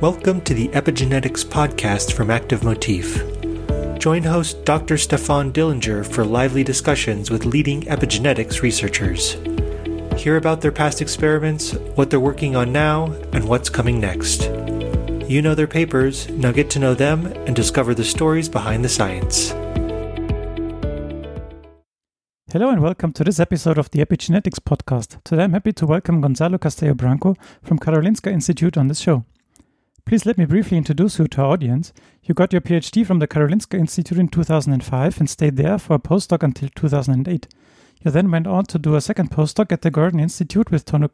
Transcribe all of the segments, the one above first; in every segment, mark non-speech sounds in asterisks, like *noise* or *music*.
Welcome to the Epigenetics podcast from Active Motif. Join host Dr. Stefan Dillinger for lively discussions with leading epigenetics researchers. Hear about their past experiments, what they're working on now, and what's coming next. You know their papers, now get to know them and discover the stories behind the science. Hello and welcome to this episode of the Epigenetics podcast. Today I'm happy to welcome Gonçalo Castelo-Branco from Karolinska Institute on this show. Please let me briefly introduce you to our audience. You got your PhD from the Karolinska Institute in 2005 and stayed there for a postdoc until 2008. You then went on to do a second postdoc at the Gurdon Institute with Tony,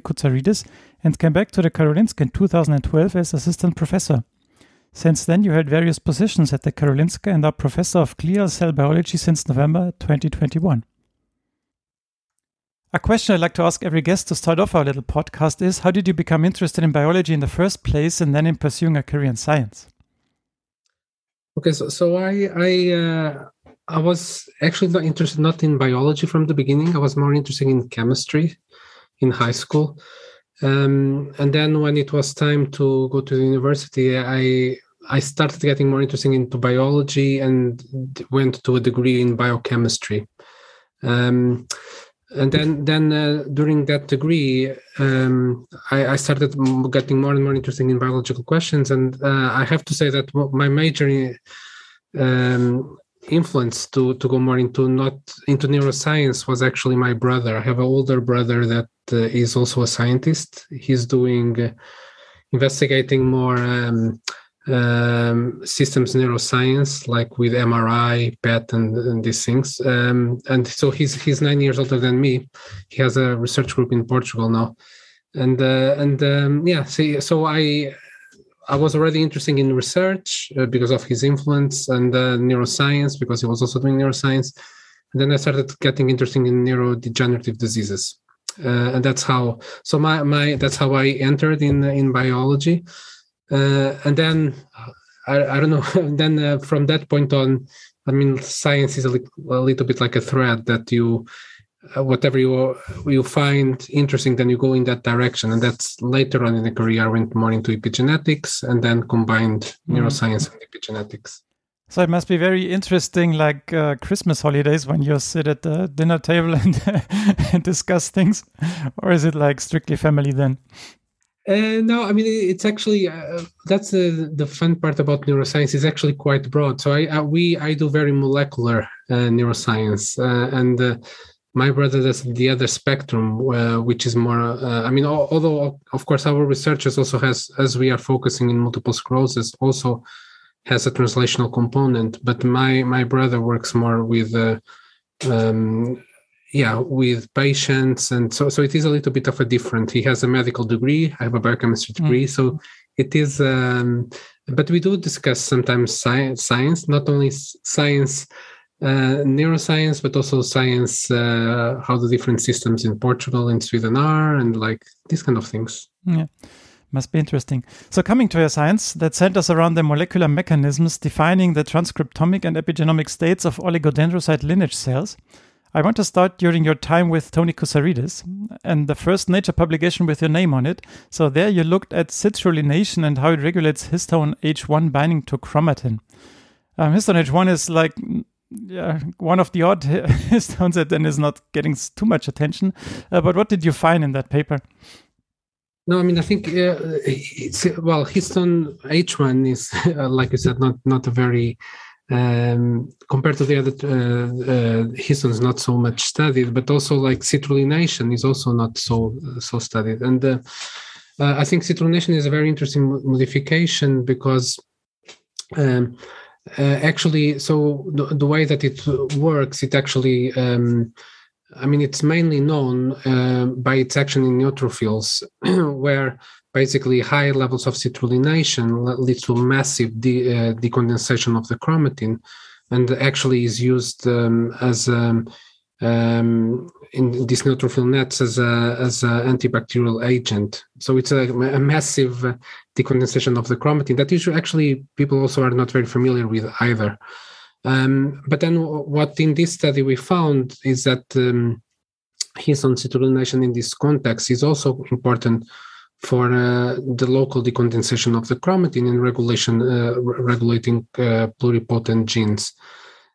Kouzarides and came back to the Karolinska in 2012 as assistant professor. Since then, you held various positions at the Karolinska and are professor of glial cell biology since November 2021. A question I'd like to ask every guest to start off our little podcast is How did you become interested in biology in the first place and then in pursuing a career in science? Okay, so, so I I uh, I was actually not interested not in biology from the beginning. I was more interested in chemistry in high school, um, and then when it was time to go to the university, I I started getting more interested into biology and went to a degree in biochemistry. Um, and then then uh, during that degree um, I, I, started getting more and more interested in biological questions. And uh, i have to say that my major um, influence to to go more into not into neuroscience was actually my brother. I have an older brother that uh, is also a scientist. He's doing investigating more um, um, systems neuroscience, like with MRI, PET, and, and these things. Um, and so he's he's nine years older than me. He has a research group in Portugal now, and uh, and um, yeah. See, so I I was already interested in research uh, because of his influence and uh, neuroscience because he was also doing neuroscience. And then I started getting interested in neurodegenerative diseases, uh, and that's how. So my my that's how I entered in in biology and then I, I, don't know *laughs* then uh, from that point on i mean science is a, li- a little bit like a thread that you uh, whatever you you find interesting then you go in that direction and that's later on in the career i went more into epigenetics and then combined mm. neuroscience and epigenetics so it must be very interesting, like uh, Christmas holidays, when you sit at the dinner table *laughs* and, *laughs* and discuss things, or is it like strictly family then? Uh, no, I mean it's actually uh, that's the the fun part about neuroscience is actually quite broad. So I, I we I do very molecular uh, neuroscience, uh, and uh, my brother does the other spectrum, uh, which is more. I mean, although of course our researchers also has as we are focusing in multiple sclerosis also has a translational component, but my my brother works more with. Um, yeah with patients and so so it is a little bit of a different he has a medical degree i have a biochemistry mm. degree mm. so it is um, but we do discuss sometimes science science not only science uh, neuroscience but also science uh, how the different systems in portugal and sweden are and like these kind of things yeah must be interesting. So, coming to your science that centers around the molecular mechanisms defining the transcriptomic and epigenomic states of oligodendrocyte lineage cells, I want to start during your time with Tony Kouzarides and the first Nature publication with your name on it. So there you looked at citrullination and how it regulates histone H1 binding to chromatin. Um, histone H1 is like yeah, one of the odd *laughs* histones that then is not getting too much attention. Uh, but what did you find in that paper? No, I mean I think uh, it's well histone H1 is *laughs* like you said not not a very um, compared to the other uh, uh, histones not so much studied but also like citrullination is also not so so studied. And uh, uh, i think citrullination is a very interesting modification because um, uh, actually so the, the, way that it works it actually um, i mean it's mainly known uh, by its action in neutrophils *clears throat* where basically high levels of citrullination leads to massive de- uh, decondensation of the chromatin and actually is used um, as um, um, in these neutrophil nets as a as an antibacterial agent. So it's a, a massive uh, decondensation of the chromatin that usually actually people also are not very familiar with either. Um, but then what in this study we found is that um, citrullination in this context is also important for uh, the local decondensation of the chromatin and regulation uh, regulating uh, pluripotent genes.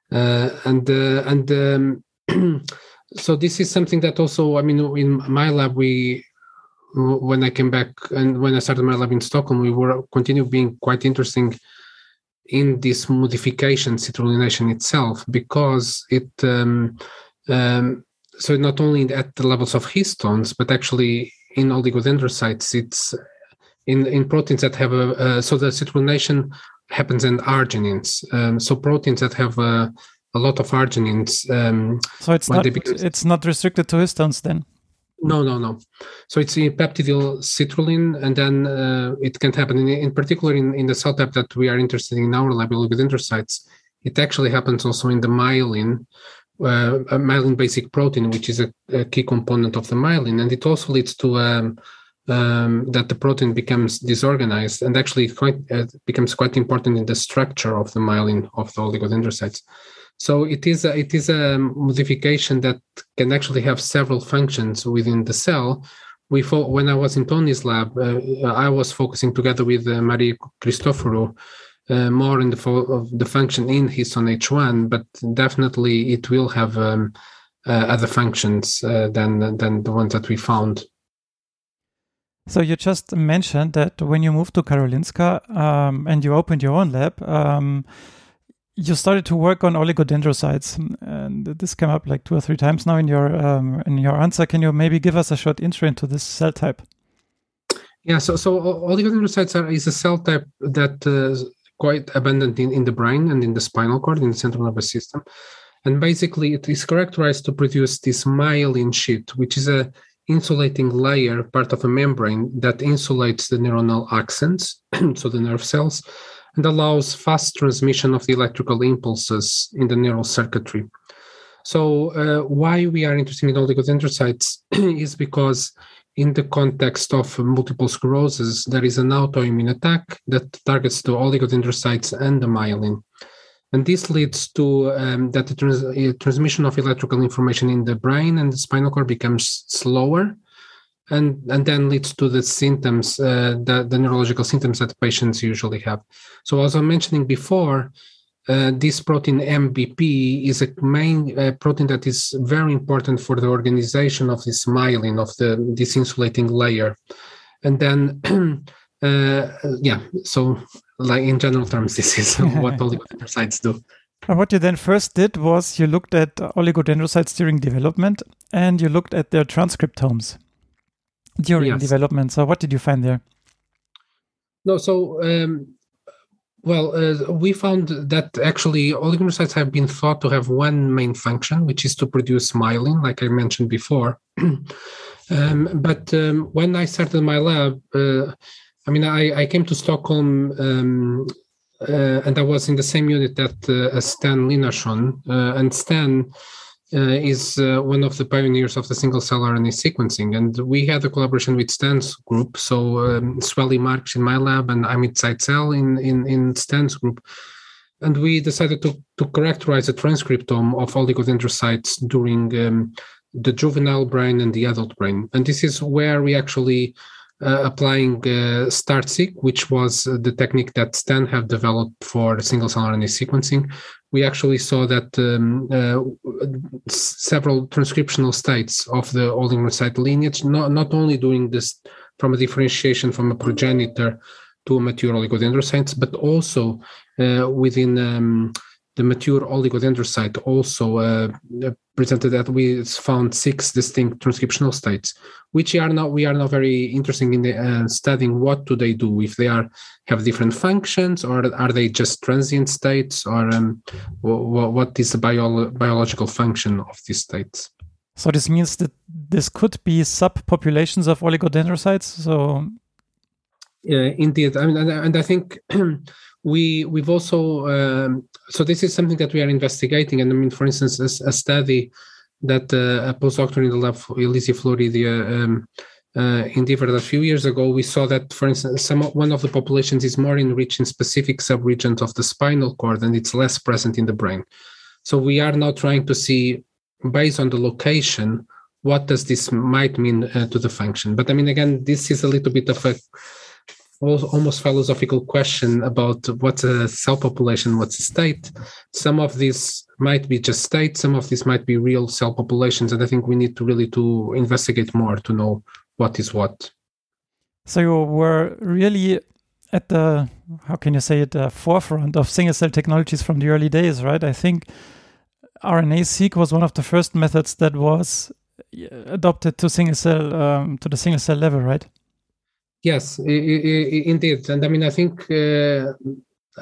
And and um, *clears throat* so this is something that also, I mean, in my lab, we when I came back and when I started my lab in Stockholm, we were continue being quite interesting in this modification citrullinatation itself because it um, um, so not only at the levels of histones but actually in oligodendrocytes it's in in proteins that have a uh, so the citrullinatation happens in arginines um, so proteins that have a, a lot of arginines um, so it's not become... it's not restricted to histones then no, no, no. So it's a peptidyl citrulline, and then uh, it can happen in, in particular in, in the cell type that we are interested in our lab with dendrocytes. It actually happens also in the myelin, uh, a myelin basic protein, which is a, a, key component of the myelin, and it also leads to um, um, that the protein becomes disorganized and actually quite uh, becomes quite important in the structure of the myelin of the oligodendrocytes. So it is a, it is a modification that can actually have several functions within the cell. We fo- when I was in Tony's lab, uh, I was focusing together with uh, Marie Christophorou uh, more in the fo- of the function in histone H1, but definitely it will have um, uh, other functions uh, than than the ones that we found. So you just mentioned that when you moved to Karolinska um, and you opened your own lab. Um, you started to work on oligodendrocytes, and this came up like two or three times now in your um, in your answer. Can you maybe give us a short intro into this cell type? Yeah, so so oligodendrocytes are is a cell type that uh, quite abundant in, in the brain and in the spinal cord in the central nervous system, and basically it is characterized to produce this myelin sheet, which is a insulating layer, part of a membrane that insulates the neuronal axons, *clears throat* so the nerve cells and allows fast transmission of the electrical impulses in the neural circuitry. So, uh, why we are interested in oligodendrocytes *clears throat* is because, in the context of multiple sclerosis, there is an autoimmune attack that targets the oligodendrocytes and the myelin. And this leads to um, that the trans- uh, transmission of electrical information in the brain and the spinal cord becomes slower and and then leads to the symptoms, uh, the, the neurological symptoms that patients usually have. So as I was mentioning before, uh, this protein MBP is a main uh, protein that is very important for the organization of this myelin of the this insulating layer, and then. *clears throat* Uh, yeah, so like in general terms, this is *laughs* what oligodendrocytes do. And what you then first did was you looked at oligodendrocytes during development and you looked at their transcriptomes during yes. development. So, what did you find there? No, so um, well, uh, we found that actually oligodendrocytes have been thought to have one main function, which is to produce myelin, like I mentioned before. *clears throat* um, but um, when I started my lab, uh, I mean, I, I, came to Stockholm um, uh, and I was in the same unit that uh, Sten Linnarsson, uh, and Sten uh, is uh, one of the pioneers of the single cell RNA sequencing. And we had a collaboration with Stan's group. So um, Sueli Marques in my lab and Amit Zeisel in, in, in Stan's group. And we decided to, to characterize the transcriptome of oligodendrocytes during um, the juvenile brain and the adult brain. And this is where we actually uh, applying uh, StartSeq, which was the technique that Stan have developed for single cell RNA sequencing, we actually saw that um, uh, several transcriptional states of the oligodendrocyte lineage, not, not only doing this from a differentiation from a progenitor to a mature oligodendrocyte, but also uh, within um, the mature oligodendrocyte also uh, presented that we found six distinct transcriptional states, which are now we are now very interested in the, uh, studying what do they do if they are have different functions or are they just transient states or um, w- what is the bio- biological function of these states. So this means that this could be subpopulations of oligodendrocytes. So, yeah, indeed. I mean, and, and I think *clears throat* we we've also um, so this is something that we are investigating. And I mean, for instance, a, a study that uh, a postdoctor in the lab, Elise Floriddia, um, uh, a few years ago, we saw that, for instance, some one of the populations is more enriched in specific subregions of the spinal cord, and it's less present in the brain. So we are now trying to see, based on the location, what does this might mean uh, to the function. But I mean, again, this is a little bit of a almost philosophical question about what's a cell population, what's a state. Some of these might be just states, some of these might be real cell populations, and I think we need to really to investigate more to know what is what. So you were really at the how can you say it the forefront of single cell technologies from the early days, right? I think RNA-seq was one of the first methods that was adopted to single cell um, to the single cell level, right? Yes, indeed, and I mean I think uh,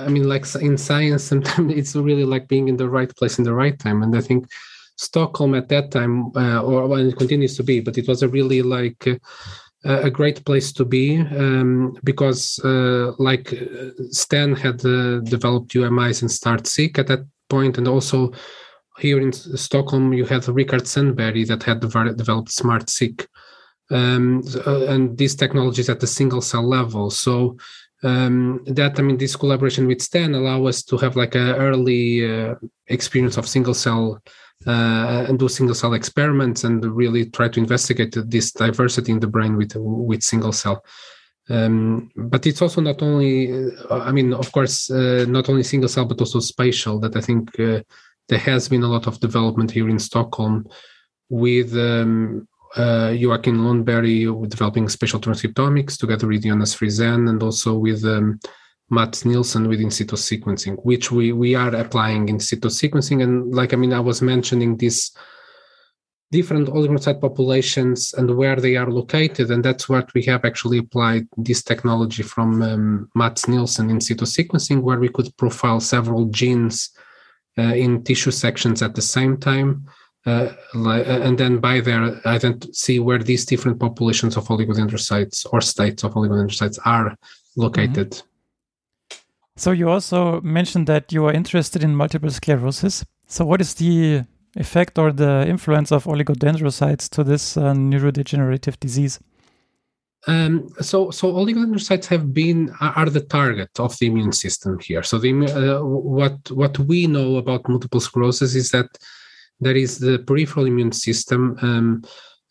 I mean like in science *laughs* sometimes it's really like being in the right place in the right time, and I think Stockholm at that time, uh, or when it continues to be, but it was a really like. Uh, a great place to be um, because, uh, like Stan had uh, developed UMIs and Start StartSeq at that point, and also here in Stockholm you had Rickard Sandberg that had developed Smart SmartSeq, um, uh, and these technologies at the single cell level. So um, that I mean, this collaboration with Stan allow us to have like an early uh, experience of single cell uh, and do single cell experiments and really try to investigate this diversity in the brain with with single cell. Um, but it's also not only, uh, I mean, of course, uh, not only single cell but also spatial. That I think uh, there has been a lot of development here in Stockholm with um, uh, Joakim Lundeberg developing spatial transcriptomics together with Jonas Frisén and also with um, Mats Nilsson with in situ sequencing, which we we are applying in situ sequencing. And like I mean, I was mentioning these different oligodendrocyte populations and where they are located, and that's what we have actually applied this technology from um, Mats Nilsson in situ sequencing, where we could profile several genes uh, in tissue sections at the same time. Uh, and then by there, I then see where these different populations of oligodendrocytes or states of oligodendrocytes are located. Mm-hmm. So you also mentioned that you are interested in multiple sclerosis. So what is the effect or the influence of oligodendrocytes to this uh, neurodegenerative disease? Um, so, so oligodendrocytes have been are the target of the immune system here. So, the uh, what what we know about multiple sclerosis is that there is the peripheral immune system, um,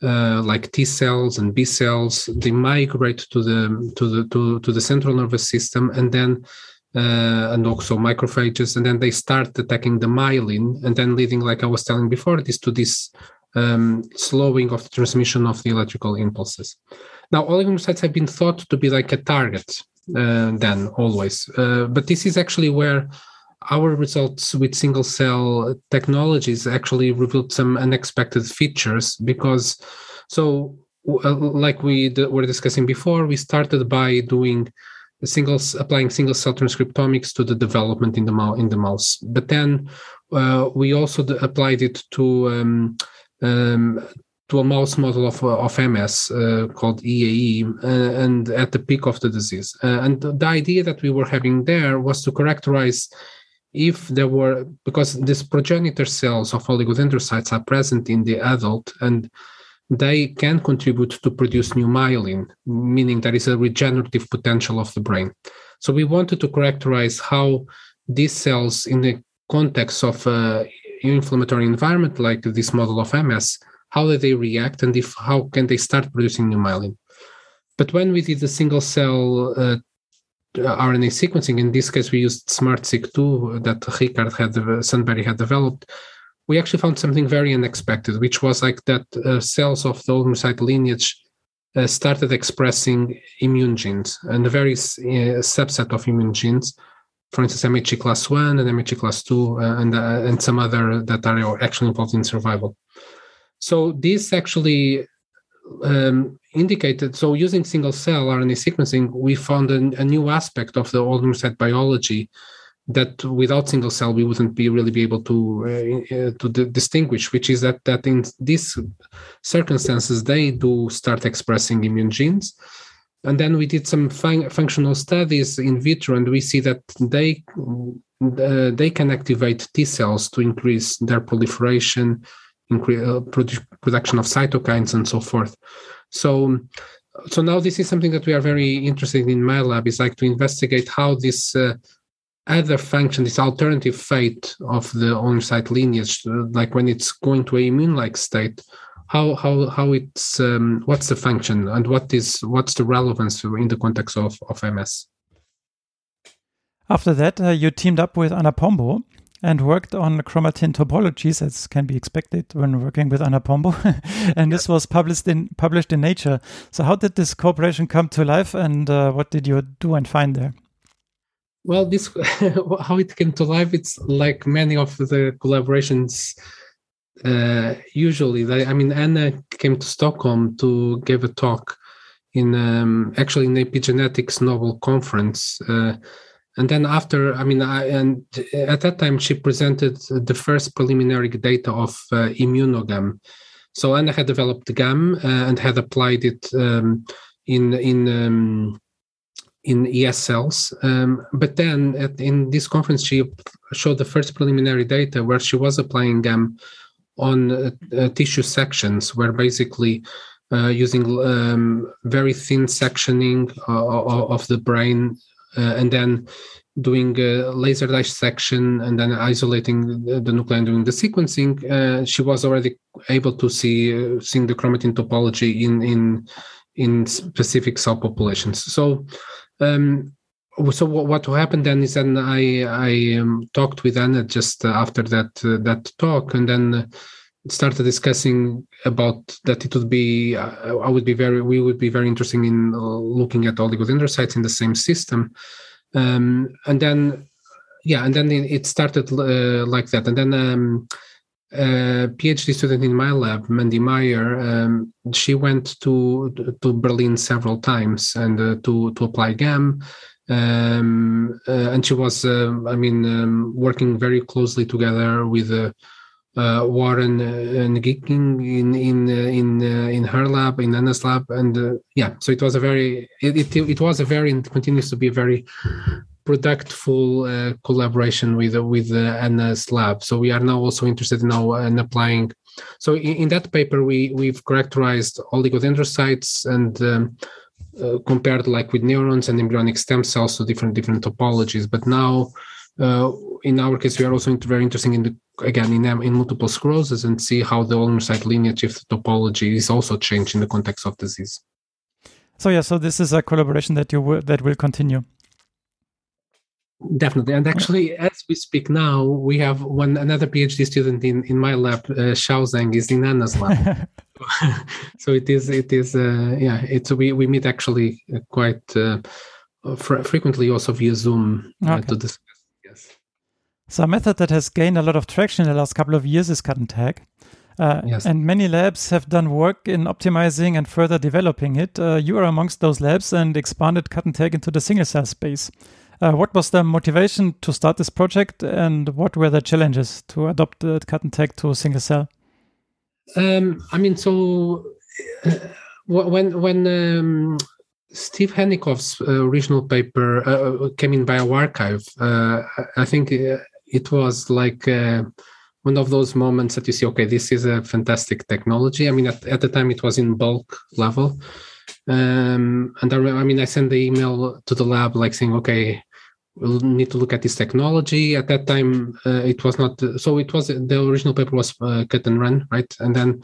uh, like T cells and B cells. They migrate to the to the to, to the central nervous system, and then uh, and also macrophages, and then they start attacking the myelin, and then leading, like I was telling before, this to this um, slowing of the transmission of the electrical impulses. Now, oligodendrocytes have been thought to be like a target uh, then always, uh, but this is actually where our results with single cell technologies actually revealed some unexpected features because so uh, like we were discussing before we started by doing single applying single cell transcriptomics to the development in the mouse in the mouse but then uh, we also applied it to um, um, to a mouse model of, of MS uh, called EAE, uh, and at the peak of the disease. Uh, and the idea that we were having there was to characterize if there were, because these progenitor cells of oligodendrocytes are present in the adult and they can contribute to produce new myelin, meaning there is a regenerative potential of the brain. So we wanted to characterize how these cells, in the context of an inflammatory environment like this model of MS, how do they react, and if how can they start producing new myelin? But when we did the single cell uh, RNA sequencing, in this case we used SmartSeq2 that Rickard had Sandberg had developed we actually found something very unexpected, which was like that uh, cells of the oligodendrocyte lineage uh, started expressing immune genes and a very uh, subset of immune genes, for instance, MHC class one and MHC class two, uh, and uh, and some other that are actually involved in survival. So this actually um, indicated. So using single cell RNA sequencing, we found a, new aspect of the oligodendrocyte biology that without single cell we wouldn't be really be able to uh, uh, to d- distinguish which is that that in these circumstances they do start expressing immune genes and then we did some fun- functional studies in vitro and we see that they uh, they can activate T cells to increase their proliferation production of cytokines and so forth so so now this is something that we are very interested in my lab is like to investigate how this uh, other function, this alternative fate of the oligodendrocyte lineage, like when it's going to a immune-like state, how how how it's um, what's the function and what is what's the relevance in the context of of MS. After that, uh, you teamed up with Ana Pombo and worked on chromatin topologies, as can be expected when working with Ana Pombo. *laughs* and yeah. this was published in published in Nature. So, how did this cooperation come to life, and uh, what did you do and find there? Well, this *laughs* how it came to life. It's like many of the collaborations. Uh, usually, they, I mean, Anna came to Stockholm to give a talk in um, actually in epigenetics Nobel conference. Uh, and then after i mean I, and at that time she presented the first preliminary data of uh, immunogam so anna had developed the gam uh, and had applied it um, in in um, in ES cells. Um, but then at, in this conference, she showed the first preliminary data where she was applying GAM on uh, uh, tissue sections, where basically uh, using um, very thin sectioning uh, of the brain and then doing laser dissection and then isolating the, nuclei and doing the sequencing, uh, she was already able to see uh, seeing the chromatin topology in in in specific cell populations. So. Um, so what, what happened then is then I I um, talked with Anna just after that uh, that talk and then started discussing about that it would be uh, I would be very we would be very interested in uh, looking at all the oligodendrocytes in the same system. Um, and then yeah and then it started uh, like that. And then um, a PhD student in my lab, Mandy Meijer, um, she went to to Berlin several times and uh, to to apply GAM, um, uh, and she was, uh, I mean, um, working very closely together with uh, uh, Warren and Gicking in in in in her lab, in Anna's lab, and yeah, so it was a very it, it, it was a very and continues to be a very productful uh, collaboration with with uh, Anna's lab. So we are now also interested now in applying. So in, in that paper, we we've characterized oligodendrocytes and um, uh, compared like with neurons and embryonic stem cells to different different topologies. But now uh, in our case, we are also very interested in the again in in multiple sclerosis and see how the oligocyte lineage shift topology is also changed in the context of disease. So yeah, so this is a collaboration that you will, that will continue. Definitely, and actually, as we speak now, we have one another PhD student in in my lab, uh, Xiao Zhang, is in Anna's lab. *laughs* *laughs* so it is it is uh, yeah it's we we meet actually uh, quite uh, fr- frequently also via Zoom uh, okay. to discuss so a method that has gained a lot of traction in the last couple of years is cut and tag. Uh, yes. And many labs have done work in optimizing and further developing it. Uh, you are amongst those labs and expanded cut and tag into the single cell space. Uh, what was the motivation to start this project, and what were the challenges to adopt the cut and tag to single cell? Um, I mean, so uh, when when um, Steve Henikoff's uh, original paper uh, came in bioRxiv, I think it was like uh, one of those moments that you see, okay, this is a fantastic technology. I mean, at, at the time it was in bulk level. Um, and I, I mean, I sent the email to the lab like saying, okay, we'll need to look at this technology. At that time, uh, it was not, so it was, the original paper was uh, cut and run, right? And then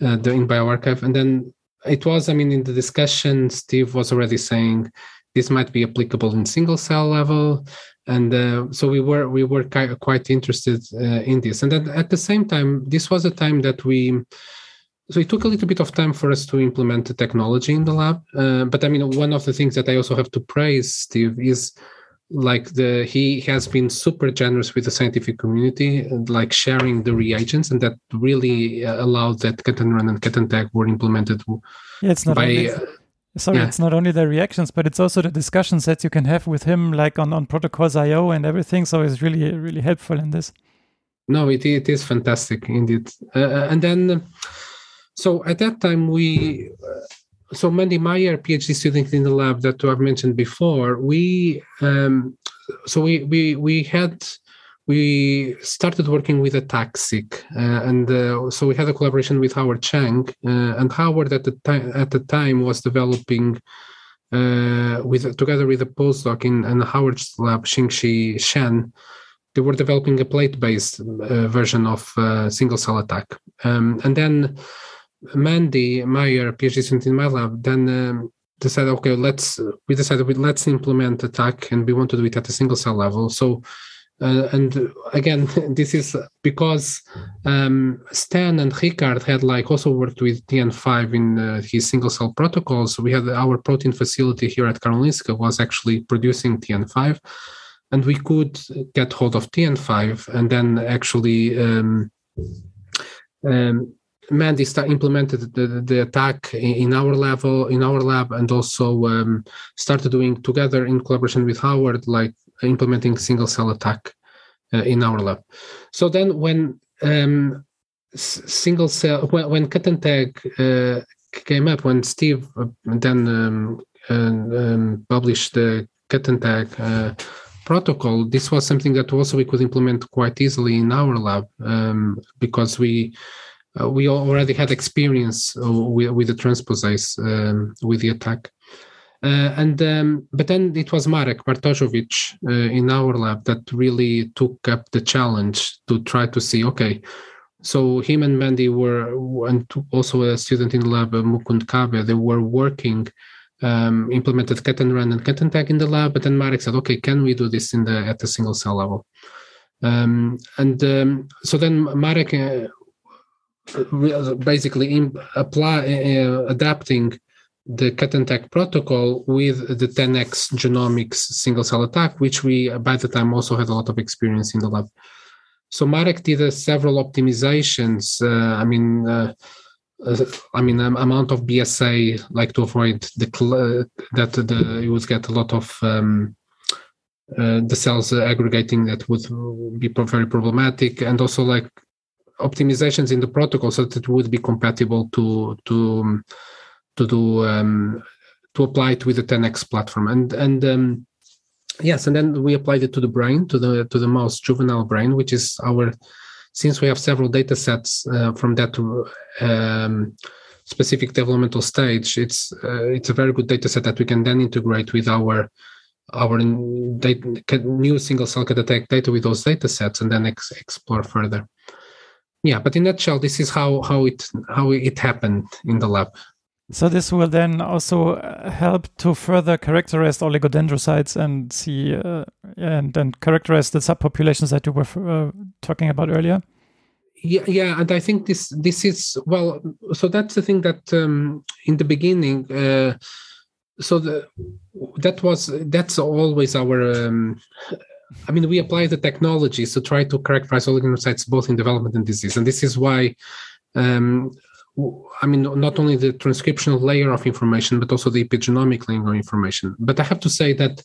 uh, the in bioRxiv. And then it was, I mean, in the discussion, Steve was already saying this might be applicable in single cell level and uh, so we were we were quite interested uh, in this. And then at the same time this was a time that we so it took a little bit of time for us to implement the technology in the lab. Uh, but i mean one of the things that i also have to praise steve is like the he has been super generous with the scientific community like sharing the reagents and that really uh, allowed that cut and run and cut and tag were implemented yeah, it's not by Sorry, yeah. it's not only the reactions, but it's also the discussions that you can have with him, like on, on protocols IO and everything. So it's really, really helpful in this. No, it, it is fantastic indeed. Uh, uh and then, so at that time, we, uh, so Mandy Meijer, PhD student in the lab that I've mentioned before, we, um, so we, we, we had, we started working with ATAC-seq, uh, and uh, so we had a collaboration with Howard Chang, uh, and Howard at the time at the time was developing uh, with together with a postdoc in, in Howard's lab, Xingqi Chen. They were developing a plate-based uh, version of uh, single-cell ATAC, um, and then Mandy Meijer, PhD student in my lab, then um, decided, okay, let's we decided we let's implement ATAC and we want to do it at a single cell level. So uh, and again, *laughs* this is because um, Stan and Rickard had like also worked with TN5 in uh, his single cell protocols. We had our protein facility here at Karolinska was actually producing TN5, and we could get hold of TN5 and then actually um, um, Mandy implemented the, the ATAC in our level in our lab and also um, started doing together in collaboration with Howard like implementing single cell ATAC uh, in our lab. So then when um, single cell when, when cut and tag uh, came up when Steve uh, then um, um, published the cut and tag uh, protocol, this was something that also we could implement quite easily in our lab um, because we uh, we already had experience uh, with, with the transposase um, with the ATAC. Uh, and um, but then it was Marek Bartosovic uh, in our lab that really took up the challenge to try to see okay so him and Mandy were and also a student in the lab uh, Mukund Kabbe they were working um, implemented cut and run and cut and tag in the lab but then Marek said okay can we do this in the at the single cell level? Um, and um, so then Marek uh, basically in, apply uh, adapting the cut and tag protocol with the 10x genomics single cell ATAC, which we by the time also had a lot of experience in the lab. So Marek did uh, several optimizations. Uh, I mean, uh, uh I mean, um, amount of BSA, like to avoid the uh, that the you would get a lot of um, uh, the cells aggregating that would be very problematic, and also like optimizations in the protocol so that it would be compatible to to um, to do um, to apply it with the 10x platform. And and um, yes and then we applied it to the brain to the to the mouse juvenile brain which is our since we have several data sets uh, from that um, specific developmental stage it's uh, it's a very good data set that we can then integrate with our our data, new single cell ATAC data with those data sets and then ex- explore further. Yeah but in nutshell this is how how it how it happened in the lab so this will then also uh, help to further characterize oligodendrocytes and see uh, and characterize the subpopulations that you were uh, talking about earlier. Yeah, yeah, and I think this this is well. So that's the thing that um, in the beginning. Uh, so the that was that's always our. Um, I mean, we apply the technologies to try to characterize oligodendrocytes both in development and disease, and this is why um, I mean, not only the transcriptional layer of information, but also the epigenomic layer of information. But I have to say that,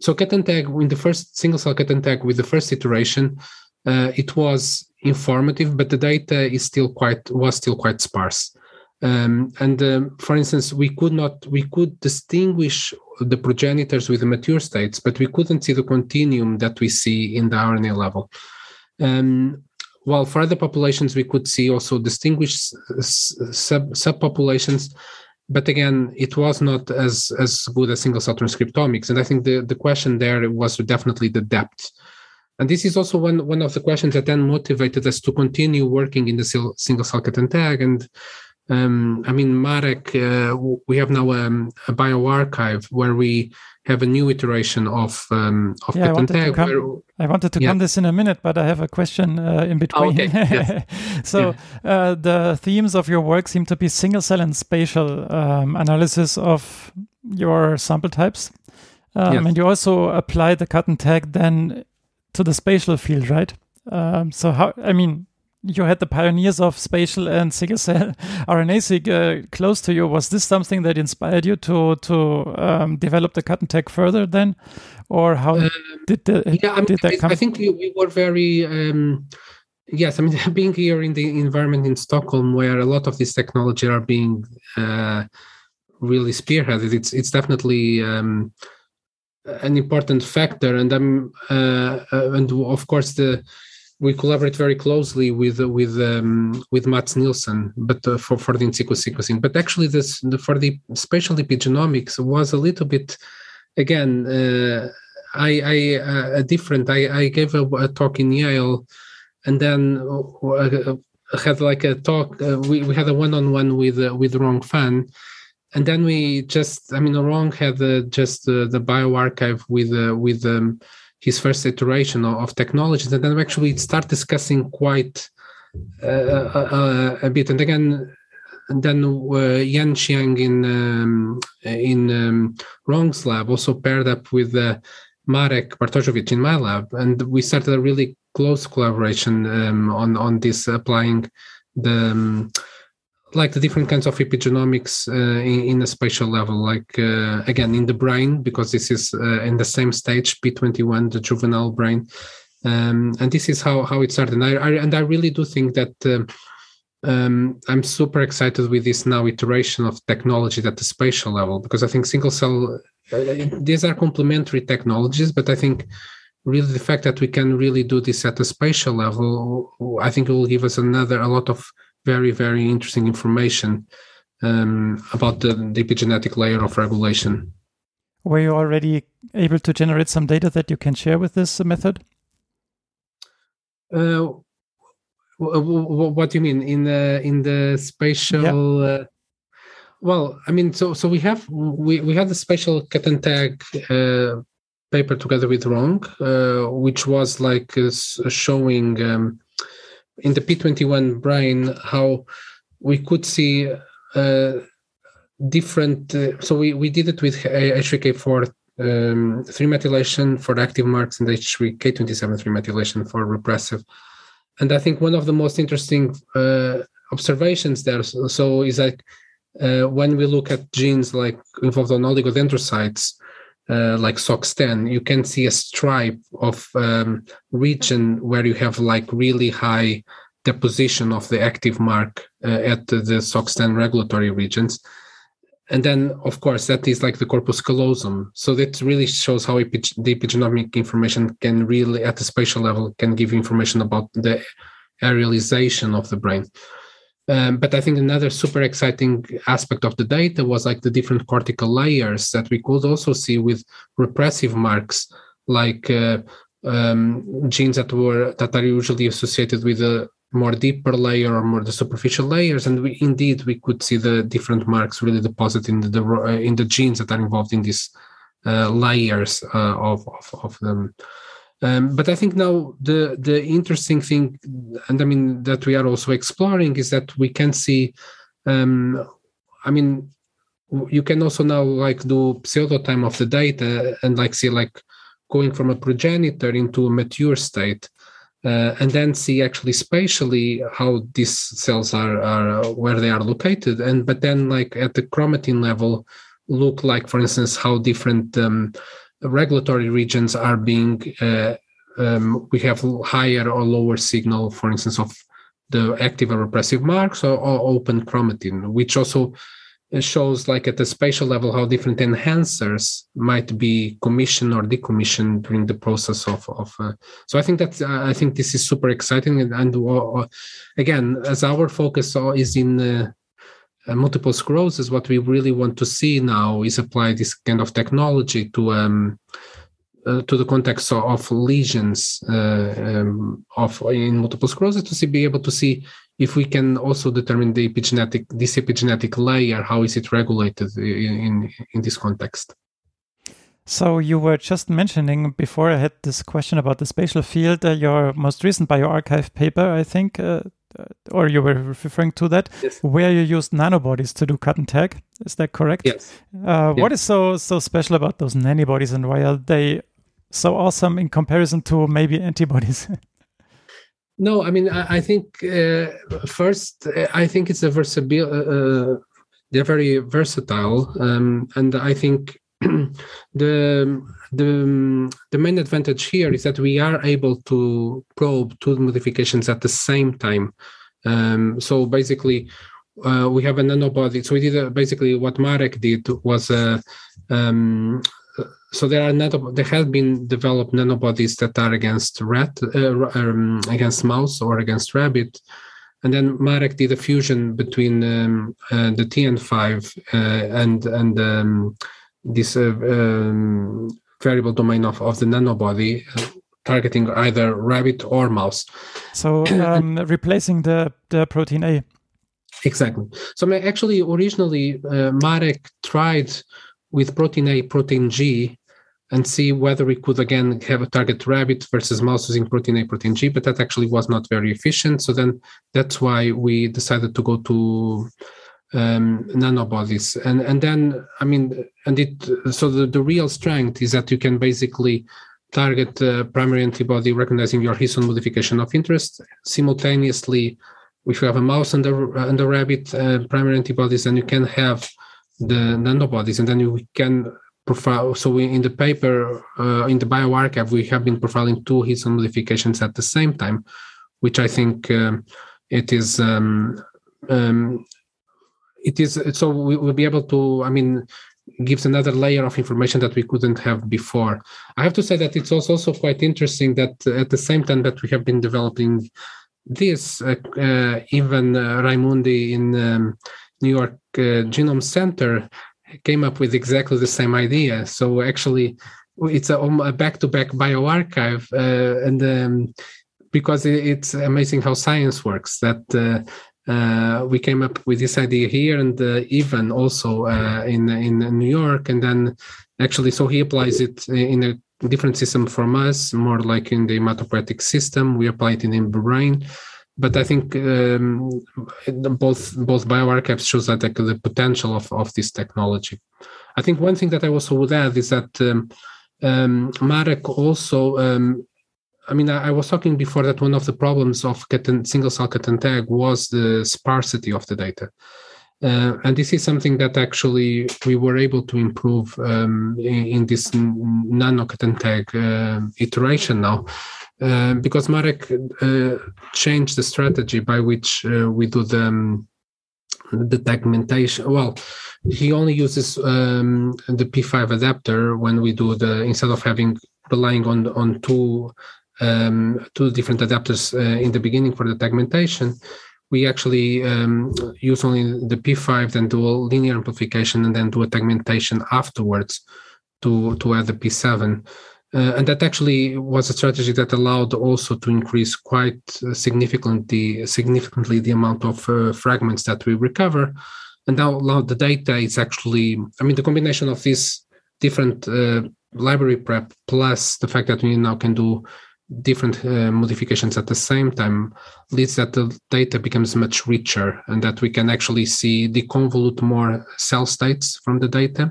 so cut and tag in the first single cell cut and tag with the first iteration, uh, it was informative, but the data is still quite was still quite sparse. Um, and um, for instance, we could not we could distinguish the progenitors with the mature states, but we couldn't see the continuum that we see in the RNA level. Um, while for other populations we could see also distinguished sub subpopulations but again it was not as as good as single cell transcriptomics. And i think the the question there was definitely the depth. And this is also one one of the questions that then motivated us to continue working in the single cell cut and tag. And um, I mean, Marek, uh, we have now um, a bioRxiv where we have a new iteration of um, of yeah, I wanted, to come, where, I wanted to yeah. come this in a minute, but I have a question uh, in between. okay. *laughs* yes. so yeah. uh, the themes of your work seem to be single cell and spatial um, analysis of your sample types, um, yes. and you also apply the cut and tag then to the spatial field, right? Um, so how? I mean, you had the pioneers of spatial and single cell *laughs* RNA-seq uh, close to you. Was this something that inspired you to to um, develop the cut and tag further then, or how uh, did the yeah? I, mean, I, I think we, we, were very. Um, yes, I mean, *laughs* being here in the environment in Stockholm, where a lot of this technology are being uh, really spearheaded, it's it's definitely um, an important factor, and I'm uh, uh, and of course the we collaborate very closely with with um, with Mats Nilsson, but uh, for for the in situ sequencing. But actually, this the, for the spatial epigenomics was a little bit again. Uh, I, I uh, a different. I, I gave a, a, talk in Yale, and then uh, had like a talk. Uh, we we had a one on one with uh, with Rong Fan, and then we just I mean Rong had uh, just uh, the bioRxiv with uh, with um, his first iteration of, technologies, and then we actually start discussing quite uh, a bit. And again, then uh, Yan Xiang in um, in um, Rong's lab also paired up with uh, Marek Bartosovic in my lab, and we started a really close collaboration um, on on this applying the um, like the different kinds of epigenomics uh, in, in, a spatial level, like uh, again in the brain because this is uh, in the same stage P21, the juvenile brain, um, and this is how how it started. And I, I, and I really do think that um, um, I'm super excited with this now iteration of technology at the spatial level because I think single cell these are complementary technologies, but I think really the fact that we can really do this at the spatial level, I think it will give us another a lot of very very interesting information um, about the, the epigenetic layer of regulation. Were you already able to generate some data that you can share with this method? Uh, what do you mean in the in the spatial? Yeah. Uh, well, I mean, so so we have we we have the spatial cut and tag uh, paper together with Rong, uh, which was like uh, showing um, in the P21 brain how we could see uh, different. Uh, so we we did it with H3K4 um, 3 methylation for active marks and H3K27 3 methylation for repressive and I think one of the most interesting uh, observations there so, so is like uh, when we look at genes like involved on oligodendrocytes, uh, like SOX10, you can see a stripe of um, region where you have like really high deposition of the active mark uh, at the, the SOX10 regulatory regions. And then of course that is like the corpus callosum. So that really shows how epi- the epigenomic information can really at the spatial level can give information about the arealization of the brain um, but i think another super exciting aspect of the data was like the different cortical layers that we could also see with repressive marks like uh, um, genes that were that are usually associated with the more deeper layer or more the superficial layers. And we indeed we could see the different marks really deposited in the, the uh, in the genes that are involved in these uh, layers uh, of, of, of them um, but i think now the the interesting thing and i mean that we are also exploring is that we can see um, i mean you can also now like do pseudo time of the data and like see like going from a progenitor into a mature state uh, and then see actually spatially how these cells are, are where they are located. And but then like at the chromatin level look like for instance how different um, regulatory regions are being uh, um, we have higher or lower signal for instance of the active or repressive marks or, or open chromatin which also shows like at the spatial level how different enhancers might be commissioned or decommissioned during the process of, of uh, so i think that i think this is super exciting and, and uh, again as our focus is in uh, multiple sclerosis what we really want to see now is apply this kind of technology to um, uh, to the context of, of lesions um, of in multiple sclerosis to see, be able to see if we can also determine the epigenetic this epigenetic layer how is it regulated in in, this context. So you were just mentioning before I had this question about the spatial field, uh, your most recent bioRxiv paper, I think, uh, uh, or you were referring to that, yes. where you used nanobodies to do cut and tag. Is that correct? Yes. Uh, what is so so special about those nanobodies, and why are they so awesome in comparison to maybe antibodies? *laughs* No, I mean, I, I think uh, first, I think it's a versatile. Uh, uh, they're very versatile, um, and I think *clears throat* the the the main advantage here is that we are able to probe two modifications at the same time. Um, so basically, uh, we have a nanobody. So we did a, basically what Marek did was a um, so there are there have been developed nanobodies that are against rat, uh, um, against mouse or against rabbit, and then Marek did a fusion between um, uh, the TN5 uh, and and um, this uh, um, variable domain of, of the nanobody, targeting either rabbit or mouse. So *clears throat* um, replacing the the protein A. Exactly. So actually, originally, uh, Marek tried with protein A, protein G, and see whether we could again have a target rabbit versus mouse using protein A, protein G, but that actually was not very efficient. So then that's why we decided to go to um, nanobodies. And and then I mean, and it so the, the real strength is that you can basically target primary antibody recognizing your histone modification of interest simultaneously. If you have a mouse and a, and a rabbit uh, primary antibodies, then you can have the nanobodies, and then you can profile. So we, in the paper, uh, in the bioRxiv, we have been profiling two histone modifications at the same time, which I think um, it is um, um, it is so we will be able to. I mean, gives another layer of information that we couldn't have before. I have to say that it's also, quite interesting that at the same time that we have been developing this, uh, uh, even uh, Raimondi in um, New York uh, Genome Center came up with exactly the same idea. So actually, it's a, a back-to-back bioRxiv, uh, and um, because it's amazing how science works. That uh, we came up with this idea here, and uh, even also uh, in in New York, and then actually, so he applies it in a different system from us, more like in the hematopoietic system. We apply it in the brain but I think um, both both bioRxivs shows that like, the potential of, of this technology. I think one thing that I also would add is that um, um, Marek also, um, I mean, I, I, was talking before that one of the problems of single cell cut and tag was the sparsity of the data. Uh, and this is something that actually we were able to improve um, in, in, this nano tag uh, iteration now. Uh, because Marek uh, changed the strategy by which uh, we do the um, the segmentation. Well, he only uses um, the P5 adapter when we do the instead of having relying on on two um, two different adapters uh, in the beginning for the segmentation. We actually um, use only the P5, then do a linear amplification, and then do a segmentation afterwards to to add the P7. Uh, and that actually was a strategy that allowed also to increase quite significantly significantly the amount of uh, fragments that we recover. And now, now the data is actually, I mean, the combination of these different uh, library prep plus the fact that we now can do different uh, modifications at the same time leads that the data becomes much richer and that we can actually see deconvolute more cell states from the data.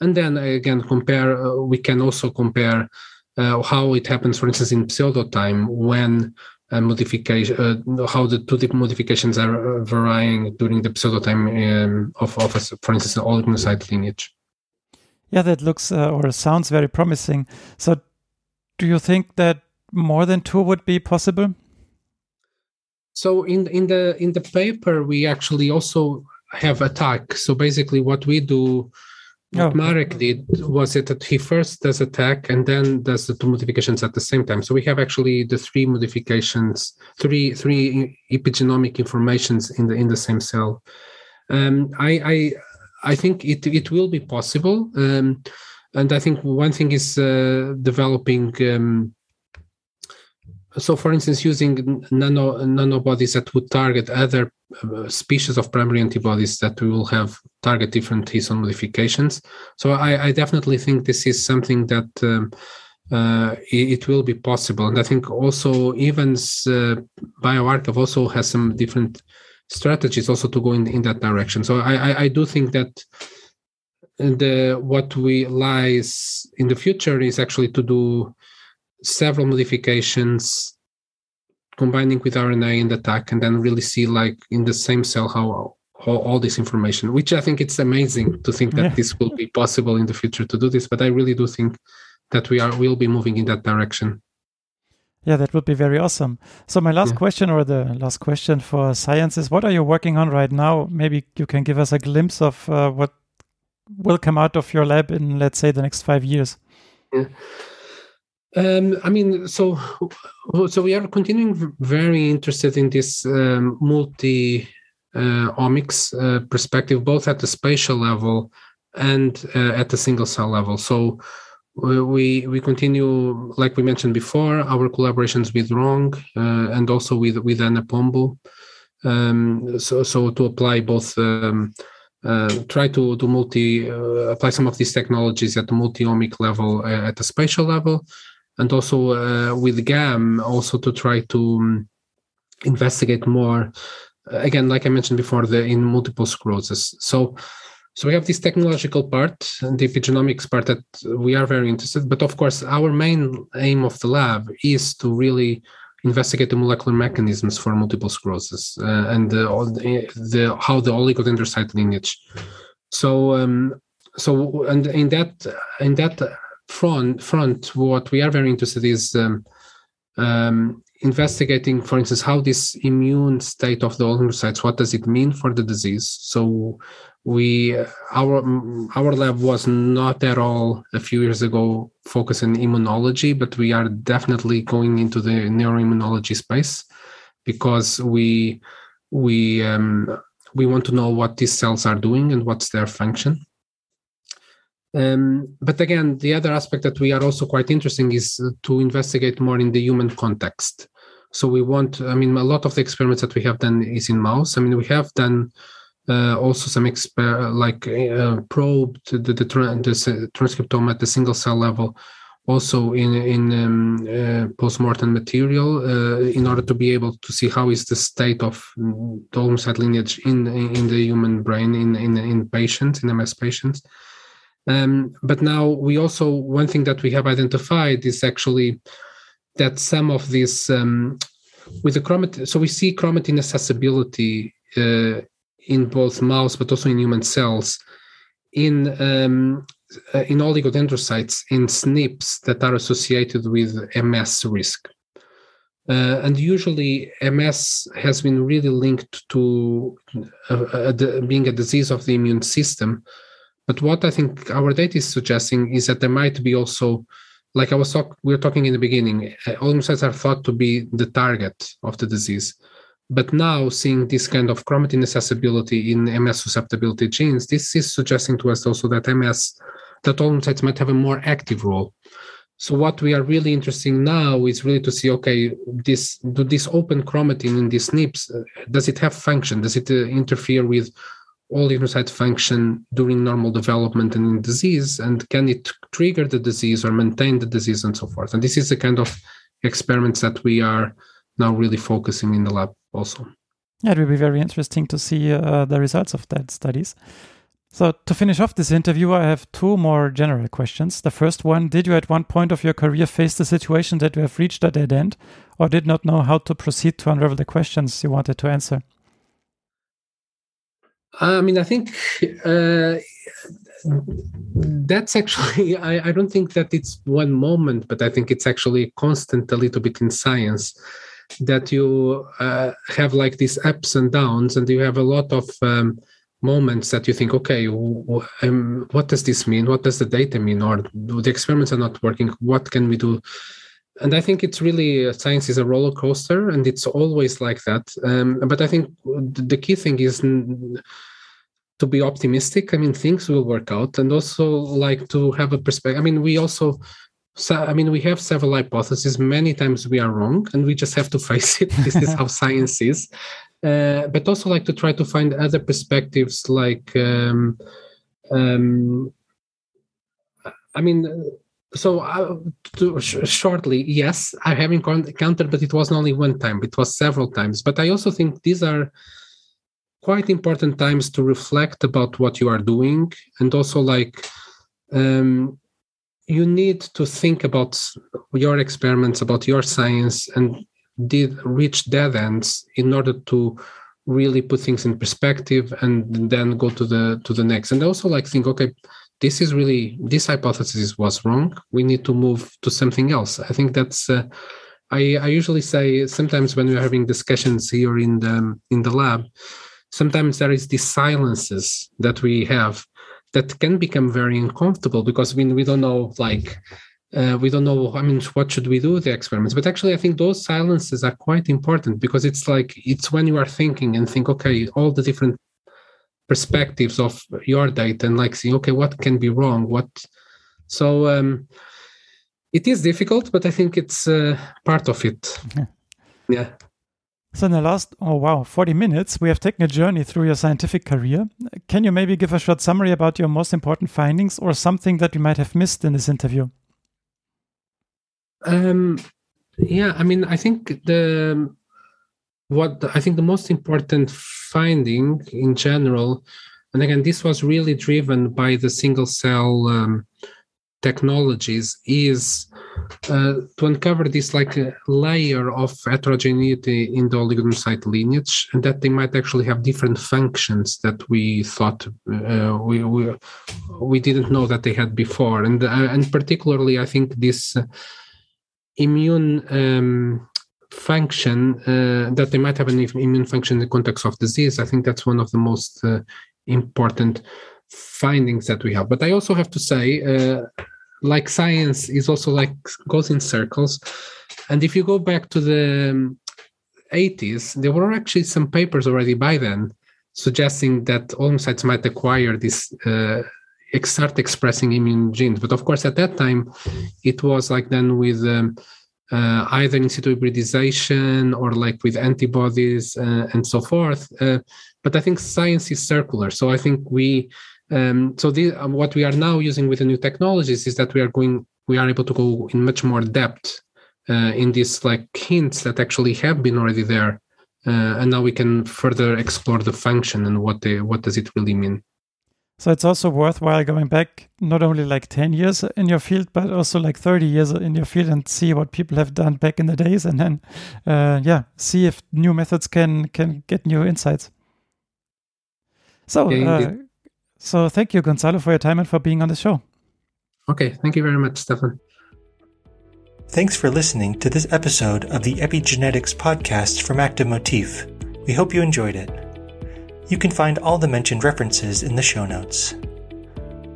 And then again compare uh, we can also compare uh, how it happens for instance in pseudo time when uh, modification uh, how the two modifications are uh, varying during the pseudo time um, of, of a, for instance an oligodendrocyte lineage. Yeah that looks uh, or sounds very promising. So do you think that more than two would be possible so in in the in the paper we actually also have ATAC so basically what we do what oh. Marek did was it that he first does ATAC and then does the two modifications at the same time. So we have actually the three modifications, three three epigenomic informations in the in the same cell. Um, I, I I think it it will be possible, um, and I think one thing is uh, developing. Um, so, for instance, using nano nanobodies that would target other uh, species of primary antibodies that we will have target different histone modifications. So I, I definitely think this is something that um, uh, it, will be possible. And I think also even uh, bioRxiv also has some different strategies also to go in, in that direction. So I, I, I do think that the what we lies in the future is actually to do several modifications combining with RNA in the TAC and then really see like in the same cell how, how all this information, which I think it's amazing to think that yeah. this will be possible in the future to do this. But I really do think that we are will be moving in that direction. Yeah, that would be very awesome. So my last yeah. question or the last question for science is what are you working on right now? Maybe you can give us a glimpse of uh, what will come out of your lab in let's say the next 5 years. Yeah. Um, I mean, so so we are continuing very interested in this um, multi uh, omics uh, perspective, both at the spatial level and uh, at the single cell level. So we we continue like we mentioned before our collaborations with Rong uh, and also with with Ana Pombo. Um, so so to apply both um, uh, try to to multi uh, apply some of these technologies at the multi-omic level uh, at the spatial level and also uh, with GAM also to try to um, investigate more again like I mentioned before the in multiple sclerosis. So so we have this technological part, and the epigenomics part that we are very interested. But of course, our main aim of the lab is to really investigate the molecular mechanisms for multiple sclerosis uh, and the, the, how the oligodendrocyte lineage. So um, so and in that in that front front, what we are very interested is um, um, investigating, for instance, how this immune state of the oligodendrocytes, what does it mean for the disease? So we our our lab was not at all a few years ago focused on immunology but we are definitely going into the neuroimmunology space because we we um, we want to know what these cells are doing and what's their function um, but again the other aspect that we are also quite interesting is to investigate more in the human context. So we want i mean a lot of the experiments that we have done is in mouse. I mean we have done uh, also some exper- like uh, probed the, the, the, transcriptome at the single cell level also in in um, uh, post-mortem material uh, in order to be able to see how is the state of the oligodendrocyte lineage in in the human brain in in, in patients in ms patients um, but now we also one thing that we have identified is actually that some of these um, with the chromatin so we see chromatin accessibility uh, in both mouse but also in human cells in um, uh, in oligodendrocytes in SNPs that are associated with MS risk. Uh, and usually, MS has been really linked to uh, being a disease of the immune system. But what I think our data is suggesting is that there might be also, like I was talk, we were talking in the beginning, uh, oligodendrocytes are thought to be the target of the disease. But now seeing this kind of chromatin accessibility in MS susceptibility genes, this is suggesting to us also that MS, that oligodendrocytes might have a more active role. So what we are really interested now is really to see, okay, this do this open chromatin in these SNPs, uh, does it have function? Does it uh, interfere with oligodendrocyte function during normal development and in disease? And can it trigger the disease or maintain the disease and so forth? And this is the kind of experiments that we are now really focusing in the lab also. Yeah, it will be very interesting to see uh, the results of that studies. So, to finish off this interview, I have two more general questions. The first one Did you at one point of your career face the situation that you have reached a dead end or did not know how to proceed to unravel the questions you wanted to answer? I mean, I think uh, that's actually, *laughs* I, I don't think that it's one moment, but I think it's actually constant a little bit in science that you uh, have like these ups and downs and you have a lot of um, moments that you think okay um, what does this mean? What does the data mean? Or the experiments are not working. What can we do and i think it's really uh, science is a roller coaster and it's always like that. Um, but i think the key thing is to be optimistic. I mean things will work out and also like to have a perspective i mean we also so i mean we have several hypotheses. Many times we are wrong and we just have to *laughs* face it. This is how *laughs* science is. Uh, but also like to try to find other perspectives like um, um, i mean so uh, to, sh- shortly yes i have encountered but it wasn't only one time it was several times but i also think these are quite important times to reflect about what you are doing and also like um, you need to think about your experiments, about your science, and did reach dead ends in order to really put things in perspective and then go to the to the next. And also like think, okay, this is really this hypothesis was wrong. We need to move to something else. I think that's. Uh, I, I usually say sometimes when we're having discussions here in the in the lab, sometimes there is these silences that we have that can become very uncomfortable because we, we don't know like uh, we don't know i mean what should we do with the experiments but actually i think those silences are quite important because it's like it's when you are thinking and think okay all the different perspectives of your data and like seeing okay what can be wrong what So um, it is difficult, but I think it's uh, part of it. Yeah. yeah. So, in the last, oh wow, 40 minutes, we have taken a journey through your scientific career. Can you maybe give a short summary about your most important findings or something that we might have missed in this interview? Um, yeah, I mean, I think the what I think the most important finding in general, and again, this was really driven by the single cell um, technologies, is uh, to uncover this like a layer of heterogeneity in the oligodendrocyte lineage, and that they might actually have different functions that we thought uh, we, we we didn't know that they had before, and uh, and particularly I think this immune um, function uh, that they might have an immune function in the context of disease. I think that's one of the most uh, important findings that we have. But I also have to say, uh, like science is also like goes in circles, and if you go back to the 80s, um, there were actually some papers already by then suggesting that oligocytes might acquire this uh, start expressing immune genes. But of course, at that time, it was like then with um, uh, either in situ hybridization or like with antibodies uh, and so forth. Uh, but I think science is circular. So I think we, um, so the, uh, what we are now using with the new technologies is that we are going, we are able to go in much more depth uh, in these like hints that actually have been already there. Uh, and now we can further explore the function and what they, what does it really mean. So it's also worthwhile going back not only like 10 years in your field, but also like 30 years in your field and see what people have done back in the days and then, uh, yeah, see if new methods can, can get new insights. So, yeah, uh, so thank you, Gonçalo, for your time and for being on the show. Okay. Thank you very much, Stefan. Thanks for listening to this episode of the Epigenetics podcast from Active Motif. We hope you enjoyed it. You can find all the mentioned references in the show notes.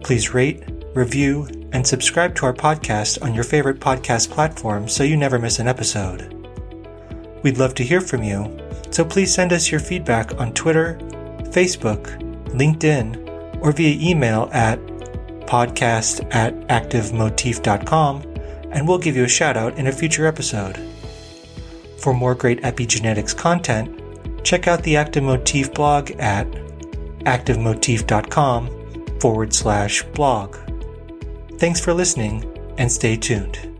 Please rate, review, and subscribe to our podcast on your favorite podcast platform so you never miss an episode. We'd love to hear from you, so please send us your feedback on Twitter, Facebook, LinkedIn, or via email at podcast at activemotif.com, and we'll give you a shout out in a future episode. For more great epigenetics content, check out the Active Motif blog at activemotif.com forward slash blog. Thanks for listening and stay tuned.